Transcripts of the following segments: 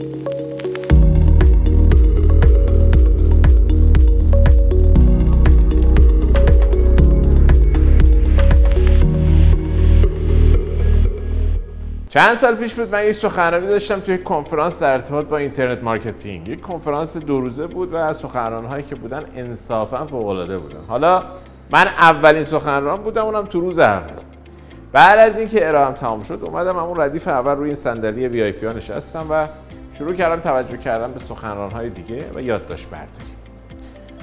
چند سال پیش بود من یک سخنرانی داشتم توی کنفرانس در ارتباط با internet marketing. یک کنفرانس دو روزه بود و سخنران هایی که بودن انصافا فوق العاده بودن. حالا من اولین سخنران بودم اونم تو روز اول. بعد از اینکه ارائهم تمام شد اومدم اون ردیف اول روی این صندلی VIP نشستم و شروع کردم توجه کردم به سخنران های دیگه و یادداشت برداری.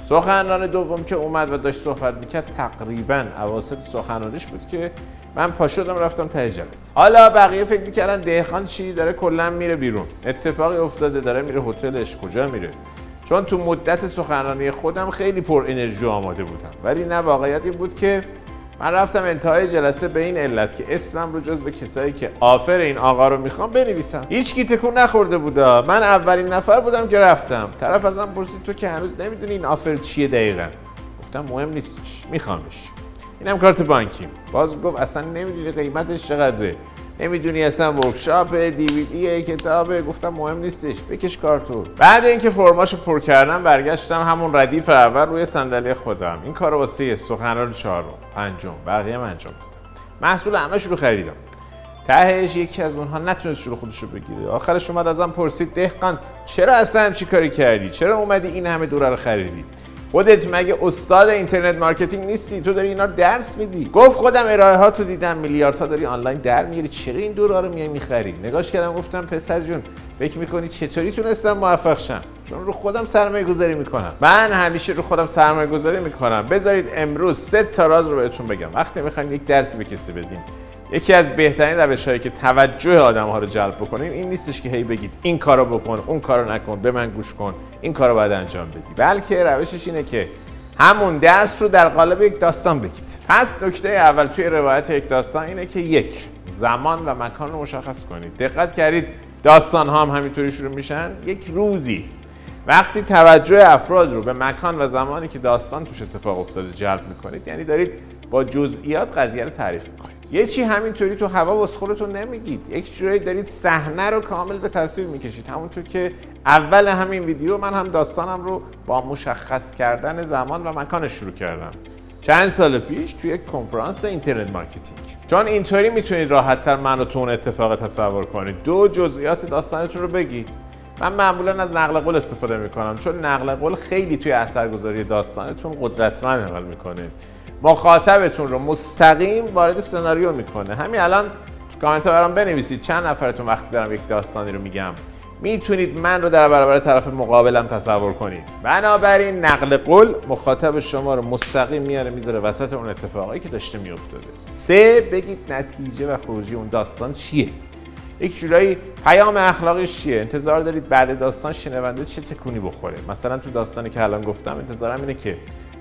سخنران دوم که اومد و داشت صحبت می‌کرد تقریبا اواسط سخنرانیش بود که من پا شدم رفتم ته جلسه. حالا بقیه فکر می‌کردن دهخان چی؟ داره کلا میره بیرون. اتفاقی افتاده داره میره هتلش کجا میره؟ چون تو مدت سخنرانی خودم خیلی پر انرژی آماده بودم. ولی نه واقعیت این بود که من رفتم انتهای جلسه به این علت که اسمم رو جز به کسایی که آفر این آقا رو می‌خوام بنویسم. هیچ کی تکون نخورده بودا. من اولین نفر بودم که رفتم. طرف ازم پرسید تو که هنوز نمی‌دونی این آفر چیه دقیقا. گفتم مهم نیستش. میخوامش. اینم کارت بانکی باز گفت اصلا نمی‌دونی قیمتش چقدره. نمی‌دونی اصلا ورکشاپ دیویدی کتابه گفتم مهم نیستش بکش کارتو بعد اینکه فرماشو پر کردم برگشتم همون ردیف اول روی صندلی خودم. این کارو واسه سخنران چهارم پنجم بقیه من انجام دادم. محصول همش رو خریدم. تهش یکی از اونها نتونست شروع خودش رو بگیره. آخرش اومد ازم پرسید دهقان چرا اصلا همچی کاری کردی؟ چرا اومدی این همه دوره رو خریدی؟ خودت مگه استاد internet marketing نیستی؟ تو داری اینا درس میدی. گفت خودم ارائه ها تو دیدم. میلیاردها داری آنلاین درمیاری. چرا این دورا رو میای می‌خری؟ نگاش کردم گفتم پسر جون فکر می‌کنی چطوری تونستم موفق شم؟ چون رو خودم سرمایه گذاری می‌کنم. من همیشه رو خودم سرمایه گذاری می‌کنم. بذارید امروز سه تا راز رو بهتون بگم. وقتی می‌خواین یک درسی به کسی بدین یکی از بهترین روش هایی که توجه آدم ها رو جلب بکنین این نیستش که هی بگید این کارو بکن اون کارو نکن به من گوش کن این کارو باید انجام بدی. بلکه روشش اینه که همون درس رو در قالب یک داستان بگید. پس نکته اول توی روایت یک داستان اینه که یک زمان و مکان رو مشخص کنید. دقت کردید داستان ها هم همینطوری شروع میشن. یک روزی وقتی توجه افراد رو به مکان و زمانی که داستان توش اتفاق افتاده جلب می‌کنید یعنی دارید با جزئیات قضیه رو تعریف می‌کنید. یه چی همینطوری تو هوا خودتون نمیگید. یک جورایی دارید صحنه رو کامل به تصویر می‌کشید. همونطور که اول همین ویدیو من هم داستانم رو با مشخص کردن زمان و مکان شروع کردم. چند سال پیش توی یک کنفرانس internet marketing. چون اینطوری می‌تونید راحتتر من رو تو اون اتفاق تصور کنید. دو جزئیات داستانتون رو بگید. من معمولا از نقل قول استفاده می‌کنم چون نقل قول خیلی توی اثرگذاری داستانتون قدرتمند عمل می‌کنه. مخاطبتون رو مستقیم وارد سناریو می‌کنه. همین الان تو کامنت ها برام بنویسید چند نفرتون وقتی دارم یک داستانی رو میگم. می‌تونید من رو در برابر طرف مقابلم تصور کنید. بنابراین نقل قول مخاطب شما رو مستقیم میاره می‌ذاره وسط اون اتفاقایی که داشته میافتاده. سه بگید نتیجه و خروجی اون داستان چیه؟ یک جورایی پیام اخلاقیش چیه؟ انتظار دارید بعد داستان شنونده چه تکونی بخوره؟ مثلا تو داستانی که الان گفتم انتظارم اینه که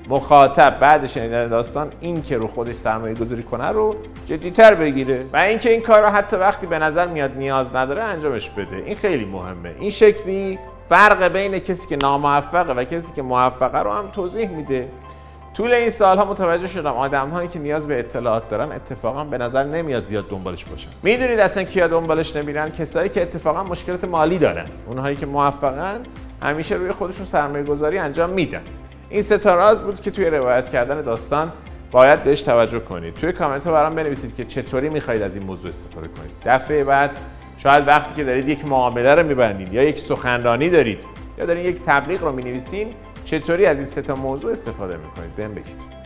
مخاطب بعد شنیدن داستان این که رو خودش سرمایه گذاری کنه رو جدیتر بگیره. و اینکه این کار رو حتی وقتی به نظر میاد نیاز نداره انجامش بده. این خیلی مهمه. این شکلی فرق بین کسی که ناموفقه و کسی که موفقه رو هم توضیح میده. طول این سالها متوجه شدم آدم هایی که نیاز به اطلاعات دارن اتفاقا به نظر نمیاد زیاد دنبالش باشن. می‌دونید اصلا کیا دنبالش نمیرن؟ کسایی که اتفاقا مشکلات مالی دارن. اونهایی که موفقن همیشه روی خودشون سرمایه گذاری انجام میدن. این سه راز بود که توی روایت کردن داستان باید بهش توجه کنید. توی کامنت ها برام بنویسید که چطوری می‌خواید از این موضوع استفاده کنید. دفعه بعد شاید وقتی که دارید یک معامله رو میبندید یا یک سخنرانی دارید یا دارید یک تبلیغ رو می‌نویسین چطوری از این سه تا موضوع استفاده می‌کنید؟ بهم بگید.